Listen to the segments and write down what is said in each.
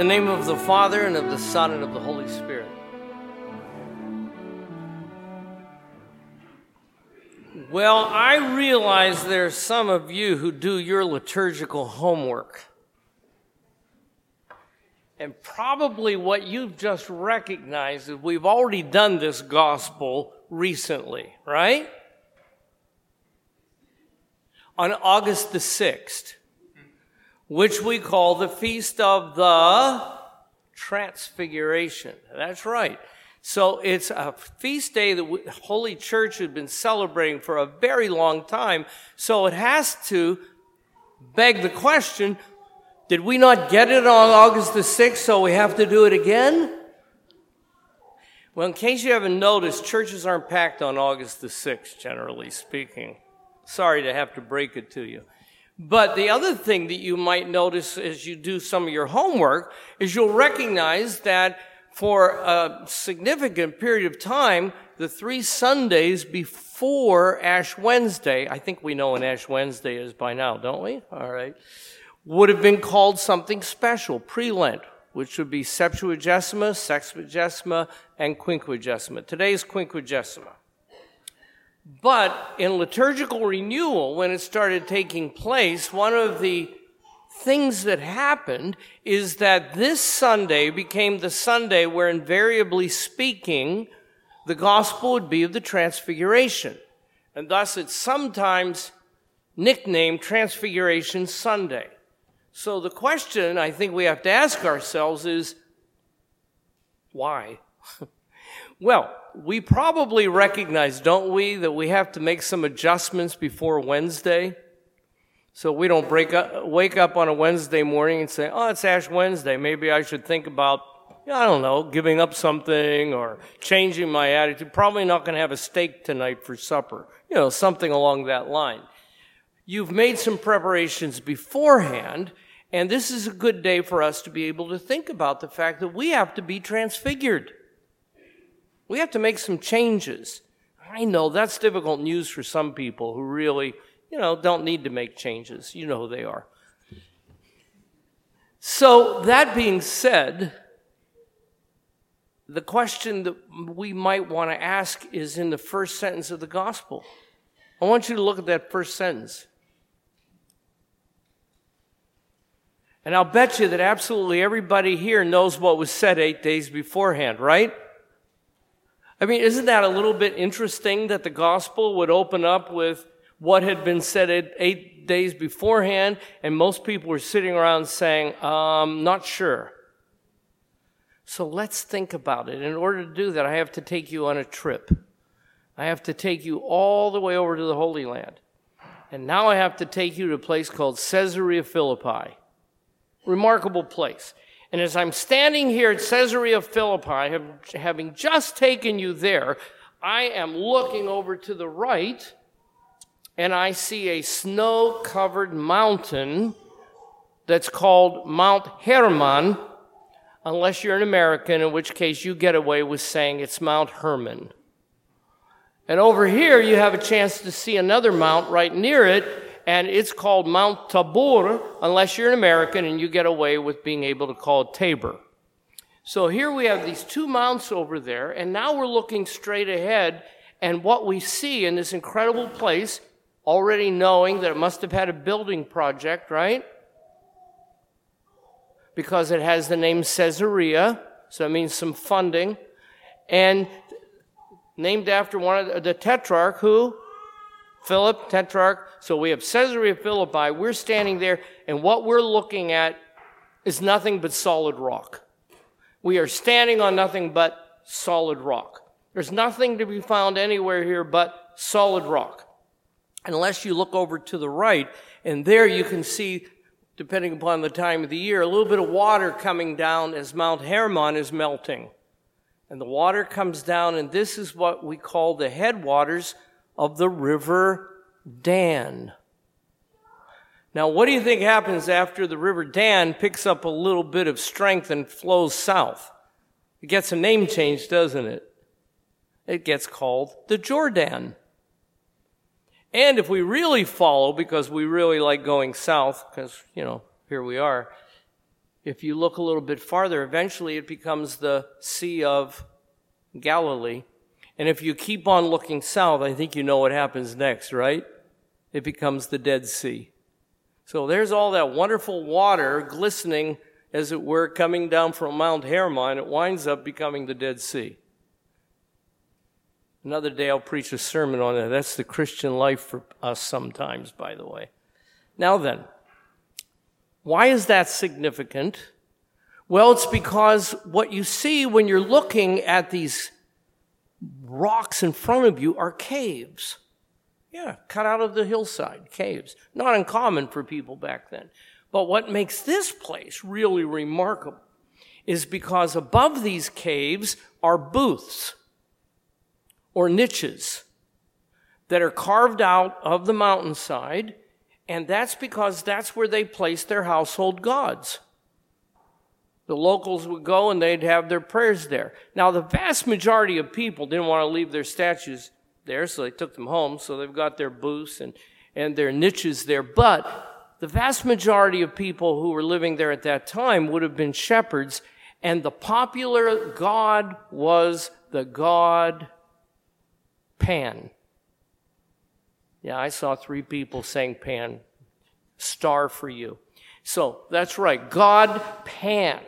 The name of the Father, and of the Son, and of the Holy Spirit. Well, I realize there are some of you who do your liturgical homework. And probably what you've just recognized is we've already done this gospel recently, right? On August the 6th, which we call the Feast of the Transfiguration. That's right. So it's a feast day that Holy Church has been celebrating for a very long time. So it has to beg the question, did we not get it on August the 6th, so we have to do it again? Well, in case you haven't noticed, churches aren't packed on August the 6th, generally speaking. Sorry to have to break it to you. But the other thing that you might notice as you do some of your homework is you'll recognize that for a significant period of time, the three Sundays before Ash Wednesday, I think we know when Ash Wednesday is by now, don't we? All right. Would have been called something special, pre-Lent, which would be Septuagesima, Sexagesima, and Quinquagesima. Today's Quinquagesima. But in liturgical renewal, when it started taking place, one of the things that happened is that this Sunday became the Sunday where, invariably speaking, the gospel would be of the Transfiguration. And thus it's sometimes nicknamed Transfiguration Sunday. So the question I think we have to ask ourselves is why? well, we probably recognize, don't we, that we have to make some adjustments before Wednesday. So we don't break up, wake up on a Wednesday morning and say, oh, it's Ash Wednesday. Maybe I should think about, I don't know, giving up something or changing my attitude. Probably not going to have a steak tonight for supper. You know, something along that line. You've made some preparations beforehand, and this is a good day for us to be able to think about the fact that we have to be transfigured. We have to make some changes. I know that's difficult news for some people who really, you know, don't need to make changes. You know who they are. So, that being said, the question that we might want to ask is in the first sentence of the gospel. I want you to look at that first sentence. And I'll bet you that absolutely everybody here knows what was said eight days beforehand, right? I mean, isn't that a little bit interesting that the gospel would open up with what had been said eight days beforehand, and most people were sitting around saying, um, not sure. So let's think about it. In order to do that, I have to take you on a trip. I have to take you all the way over to the Holy Land. And now I have to take you to a place called Caesarea Philippi. Remarkable place. And as I'm standing here at Caesarea Philippi, having just taken you there, I am looking over to the right and I see a snow covered mountain that's called Mount Hermon, unless you're an American, in which case you get away with saying it's Mount Hermon. And over here, you have a chance to see another mount right near it, and it's called Mount Tabor, unless you're an American and you get away with being able to call it Tabor. So here we have these two mounts over there, and now we're looking straight ahead, and what we see in this incredible place, already knowing that it must have had a building project, right? Because it has the name Caesarea, so it means some funding, and named after one of the tetrarch who Philip, Tetrarch. So we have Caesarea Philippi. We're standing there, and what we're looking at is nothing but solid rock. We are standing on nothing but solid rock. There's nothing to be found anywhere here but solid rock. Unless you look over to the right, and there you can see, depending upon the time of the year, a little bit of water coming down as Mount Hermon is melting. And the water comes down, and this is what we call the headwaters of the river Dan. Now, what do you think happens after the river Dan picks up a little bit of strength and flows south? It gets a name change, doesn't it? It gets called the Jordan. And if we really follow, because we really like going south, because, you know, here we are, If you look a little bit farther, eventually it becomes the Sea of Galilee. And if you keep on looking south, I think you know what happens next, right? It becomes the Dead Sea. So there's all that wonderful water glistening, as it were, coming down from Mount Hermon. It winds up becoming the Dead Sea. Another day I'll preach a sermon on that. That's the Christian life for us sometimes, by the way. Now then, why is that significant? Well, it's because what you see when you're looking at these rocks in front of you are caves. Yeah, cut out of the hillside, caves. Not uncommon for people back then. But what makes this place really remarkable is because above these caves are booths or niches that are carved out of the mountainside, and that's because that's where they place their household gods. The locals would go and they'd have their prayers there. Now, the vast majority of people didn't want to leave their statues there, so they took them home. So they've got their booths and, and their niches there. But the vast majority of people who were living there at that time would have been shepherds, and the popular god was the god Pan. Yeah, I saw three people saying Pan. Star for you. So that's right, God Pan.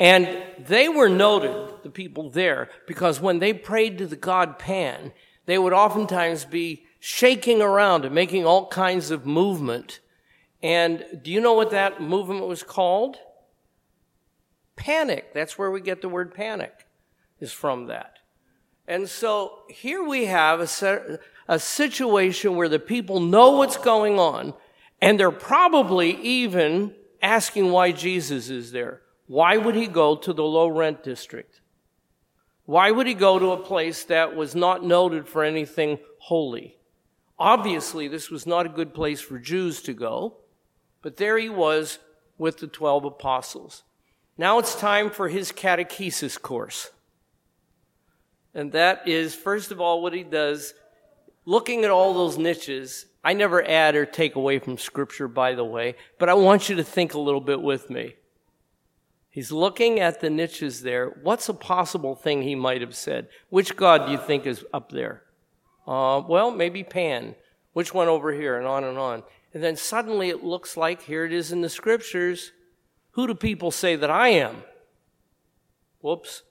And they were noted, the people there, because when they prayed to the god Pan, they would oftentimes be shaking around and making all kinds of movement. And do you know what that movement was called? Panic. That's where we get the word panic, is from that. And so here we have a, a situation where the people know what's going on, and they're probably even asking why Jesus is there. Why would he go to the low rent district? Why would he go to a place that was not noted for anything holy? Obviously, this was not a good place for Jews to go, but there he was with the 12 apostles. Now it's time for his catechesis course. And that is, first of all, what he does, looking at all those niches. I never add or take away from scripture, by the way, but I want you to think a little bit with me. He's looking at the niches there. What's a possible thing he might have said? Which God do you think is up there? Uh, well, maybe Pan. Which one over here? And on and on. And then suddenly it looks like here it is in the scriptures. Who do people say that I am? Whoops.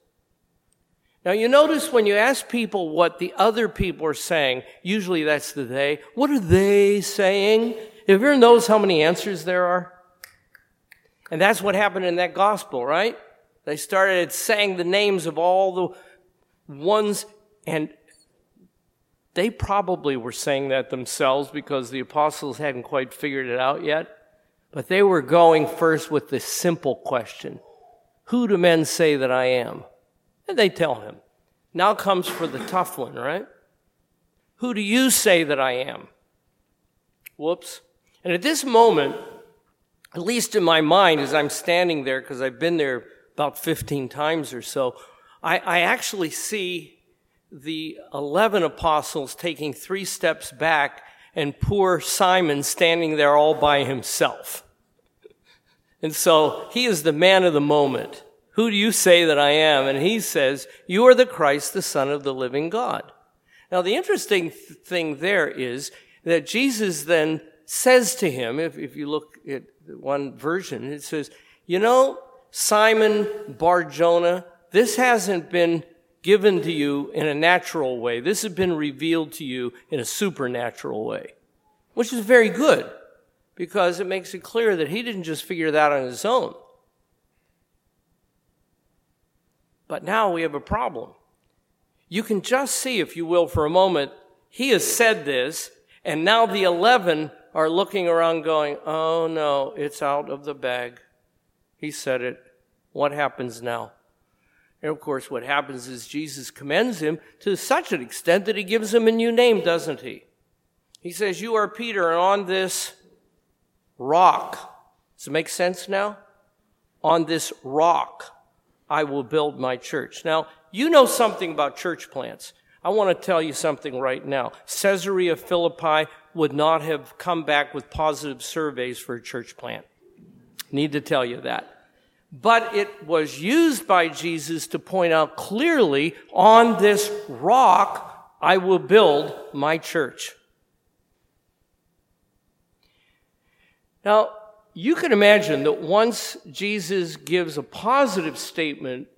Now you notice when you ask people what the other people are saying, usually that's the they. What are they saying? Have you ever noticed how many answers there are? And that's what happened in that gospel, right? They started saying the names of all the ones, and they probably were saying that themselves because the apostles hadn't quite figured it out yet. But they were going first with the simple question Who do men say that I am? And they tell him. Now comes for the tough one, right? Who do you say that I am? Whoops. And at this moment, at least in my mind, as I'm standing there, because I've been there about 15 times or so, I, I actually see the 11 apostles taking three steps back and poor Simon standing there all by himself. And so he is the man of the moment. Who do you say that I am? And he says, You are the Christ, the Son of the living God. Now, the interesting th- thing there is that Jesus then says to him, if, if you look at one version, it says, You know, Simon Bar Jonah, this hasn't been given to you in a natural way. This has been revealed to you in a supernatural way, which is very good because it makes it clear that he didn't just figure that on his own. But now we have a problem. You can just see, if you will, for a moment, he has said this, and now the 11 are looking around going, oh no, it's out of the bag. He said it. What happens now? And of course, what happens is Jesus commends him to such an extent that he gives him a new name, doesn't he? He says, You are Peter, and on this rock, does it make sense now? On this rock, I will build my church. Now, you know something about church plants. I want to tell you something right now. Caesarea Philippi would not have come back with positive surveys for a church plant. Need to tell you that. But it was used by Jesus to point out clearly on this rock I will build my church. Now, you can imagine that once Jesus gives a positive statement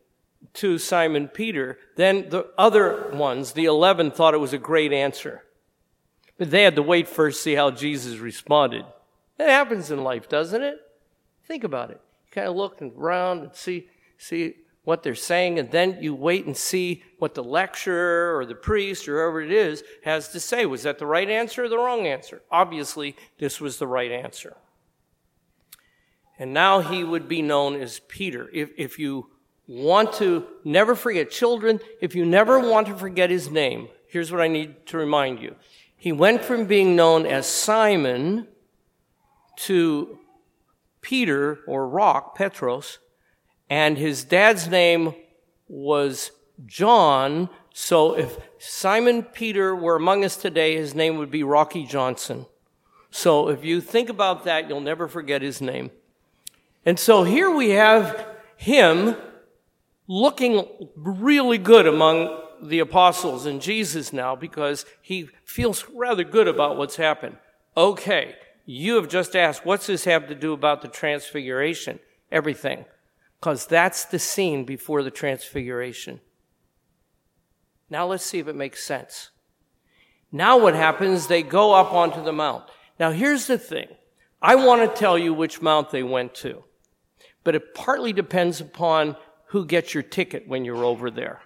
to Simon Peter, then the other ones, the 11, thought it was a great answer. But they had to wait first to see how Jesus responded. That happens in life, doesn't it? Think about it. You kind of look around and see, see what they're saying, and then you wait and see what the lecturer or the priest or whoever it is has to say. Was that the right answer or the wrong answer? Obviously, this was the right answer. And now he would be known as Peter. If, if you want to never forget children, if you never want to forget his name, here's what I need to remind you. He went from being known as Simon to Peter or Rock, Petros, and his dad's name was John. So if Simon Peter were among us today, his name would be Rocky Johnson. So if you think about that, you'll never forget his name. And so here we have him looking really good among the apostles and Jesus now because he feels rather good about what's happened. Okay, you have just asked, what's this have to do about the transfiguration? Everything. Because that's the scene before the transfiguration. Now let's see if it makes sense. Now what happens? They go up onto the mount. Now here's the thing. I want to tell you which mount they went to but it partly depends upon who gets your ticket when you're over there.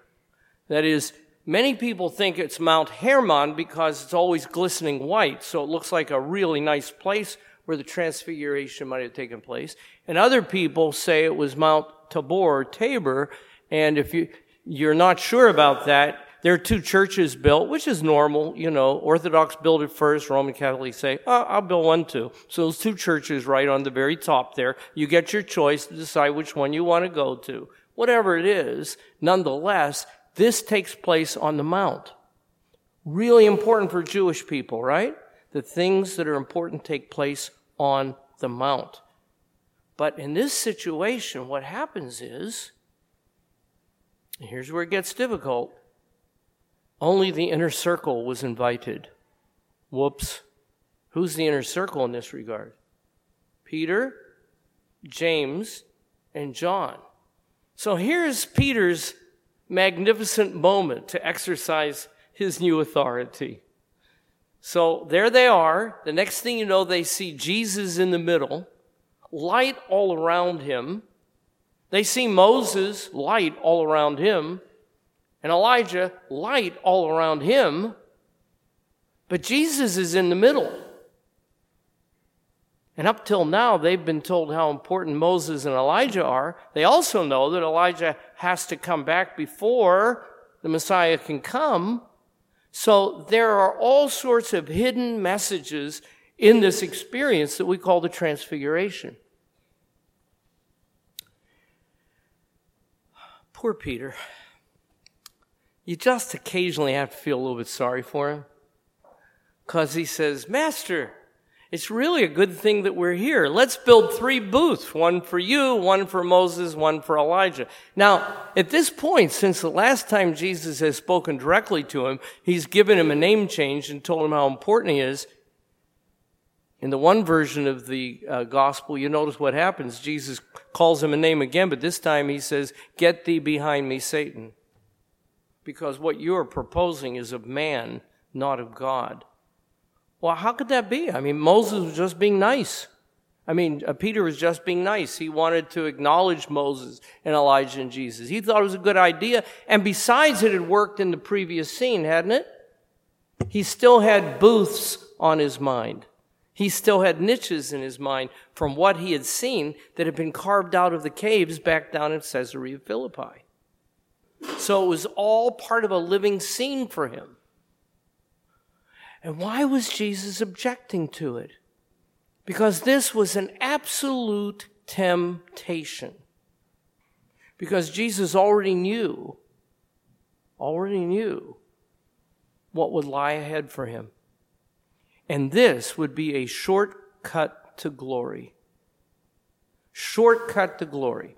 That is, many people think it's Mount Hermon because it's always glistening white, so it looks like a really nice place where the transfiguration might have taken place. And other people say it was Mount Tabor, Tabor, and if you, you're not sure about that, there are two churches built, which is normal. You know, Orthodox build it first. Roman Catholics say, oh, I'll build one too. So those two churches right on the very top there. You get your choice to decide which one you want to go to. Whatever it is, nonetheless, this takes place on the Mount. Really important for Jewish people, right? The things that are important take place on the Mount. But in this situation, what happens is, here's where it gets difficult. Only the inner circle was invited. Whoops. Who's the inner circle in this regard? Peter, James, and John. So here's Peter's magnificent moment to exercise his new authority. So there they are. The next thing you know, they see Jesus in the middle, light all around him. They see Moses, light all around him and Elijah light all around him, but Jesus is in the middle. And up till now, they've been told how important Moses and Elijah are. They also know that Elijah has to come back before the Messiah can come. So there are all sorts of hidden messages in this experience that we call the Transfiguration. Poor Peter you just occasionally have to feel a little bit sorry for him. Because he says, Master, it's really a good thing that we're here. Let's build three booths one for you, one for Moses, one for Elijah. Now, at this point, since the last time Jesus has spoken directly to him, he's given him a name change and told him how important he is. In the one version of the uh, gospel, you notice what happens. Jesus calls him a name again, but this time he says, Get thee behind me, Satan because what you are proposing is of man, not of God. Well, how could that be? I mean, Moses was just being nice. I mean, uh, Peter was just being nice. He wanted to acknowledge Moses and Elijah and Jesus. He thought it was a good idea. And besides, it had worked in the previous scene, hadn't it? He still had booths on his mind. He still had niches in his mind from what he had seen that had been carved out of the caves back down in Caesarea Philippi. So it was all part of a living scene for him. And why was Jesus objecting to it? Because this was an absolute temptation. Because Jesus already knew, already knew what would lie ahead for him. And this would be a shortcut to glory. Shortcut to glory.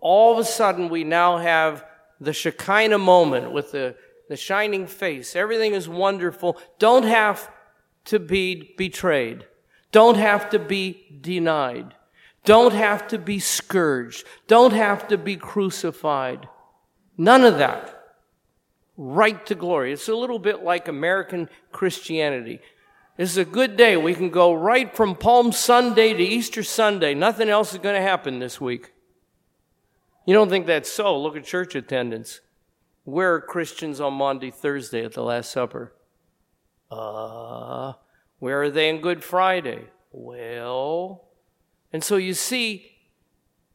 All of a sudden, we now have the Shekinah moment with the, the shining face. Everything is wonderful. Don't have to be betrayed. Don't have to be denied. Don't have to be scourged. Don't have to be crucified. None of that. Right to glory. It's a little bit like American Christianity. This is a good day. We can go right from Palm Sunday to Easter Sunday. Nothing else is going to happen this week. You don't think that's so? Look at church attendance. Where are Christians on Maundy, Thursday at the Last Supper? Uh, where are they on Good Friday? Well, and so you see,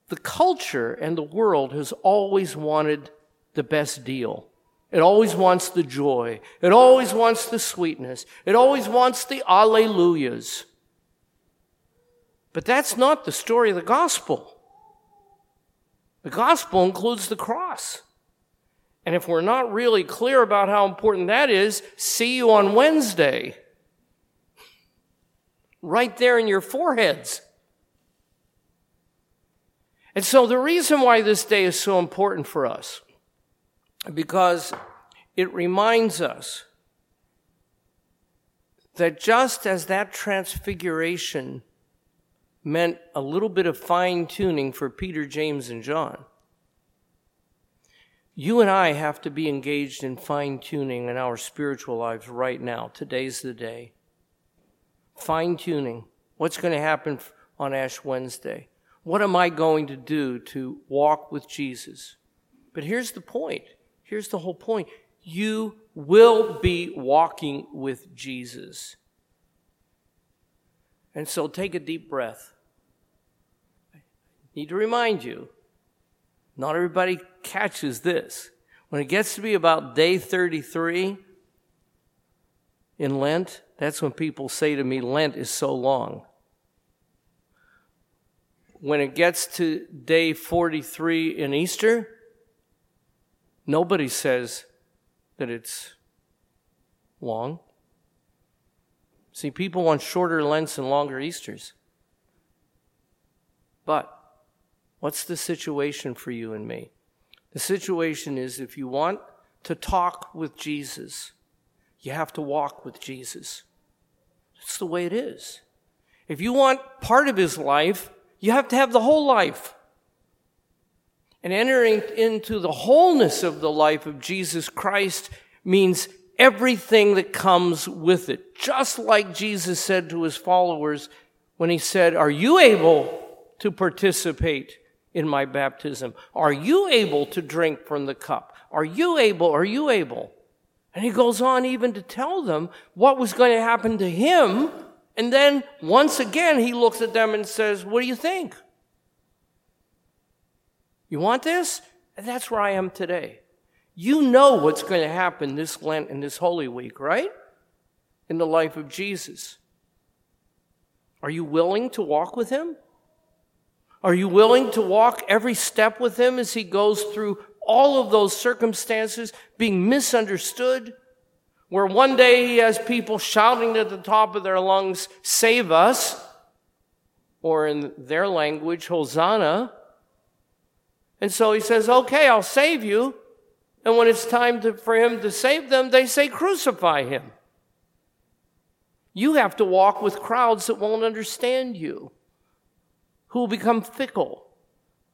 the culture and the world has always wanted the best deal. It always wants the joy. It always wants the sweetness. It always wants the alleluias. But that's not the story of the gospel. The gospel includes the cross. And if we're not really clear about how important that is, see you on Wednesday. Right there in your foreheads. And so the reason why this day is so important for us, because it reminds us that just as that transfiguration meant a little bit of fine tuning for Peter, James, and John. You and I have to be engaged in fine tuning in our spiritual lives right now. Today's the day. Fine tuning. What's going to happen on Ash Wednesday? What am I going to do to walk with Jesus? But here's the point. Here's the whole point. You will be walking with Jesus. And so take a deep breath. I need to remind you, not everybody catches this. When it gets to be about day 33 in Lent, that's when people say to me, Lent is so long. When it gets to day 43 in Easter, nobody says that it's long. See, people want shorter Lents and longer Easters. But what's the situation for you and me? The situation is if you want to talk with Jesus, you have to walk with Jesus. That's the way it is. If you want part of his life, you have to have the whole life. And entering into the wholeness of the life of Jesus Christ means everything that comes with it. Just like Jesus said to his followers when he said, Are you able to participate in my baptism? Are you able to drink from the cup? Are you able? Are you able? And he goes on even to tell them what was going to happen to him. And then once again, he looks at them and says, What do you think? You want this? And that's where I am today. You know what's going to happen this Lent and this Holy Week, right? In the life of Jesus. Are you willing to walk with him? Are you willing to walk every step with him as he goes through all of those circumstances, being misunderstood? Where one day he has people shouting at the top of their lungs, Save us! Or in their language, Hosanna. And so he says, Okay, I'll save you. And when it's time to, for him to save them, they say, crucify him. You have to walk with crowds that won't understand you, who will become fickle,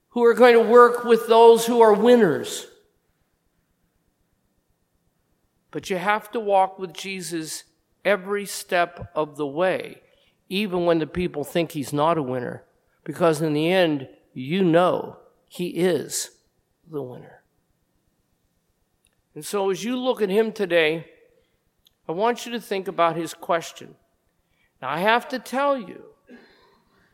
who are going to work with those who are winners. But you have to walk with Jesus every step of the way, even when the people think he's not a winner, because in the end, you know he is the winner. And so as you look at him today, I want you to think about his question. Now, I have to tell you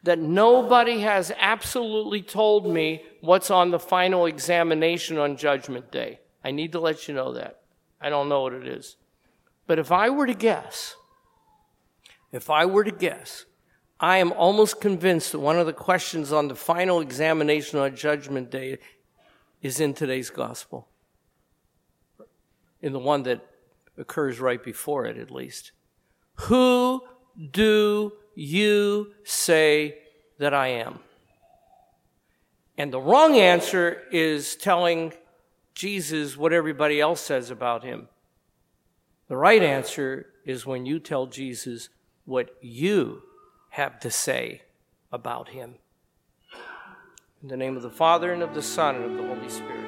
that nobody has absolutely told me what's on the final examination on Judgment Day. I need to let you know that. I don't know what it is. But if I were to guess, if I were to guess, I am almost convinced that one of the questions on the final examination on Judgment Day is in today's gospel in the one that occurs right before it, at least. Who do you say that I am? And the wrong answer is telling Jesus what everybody else says about him. The right answer is when you tell Jesus what you have to say about him. In the name of the Father, and of the Son, and of the Holy Spirit.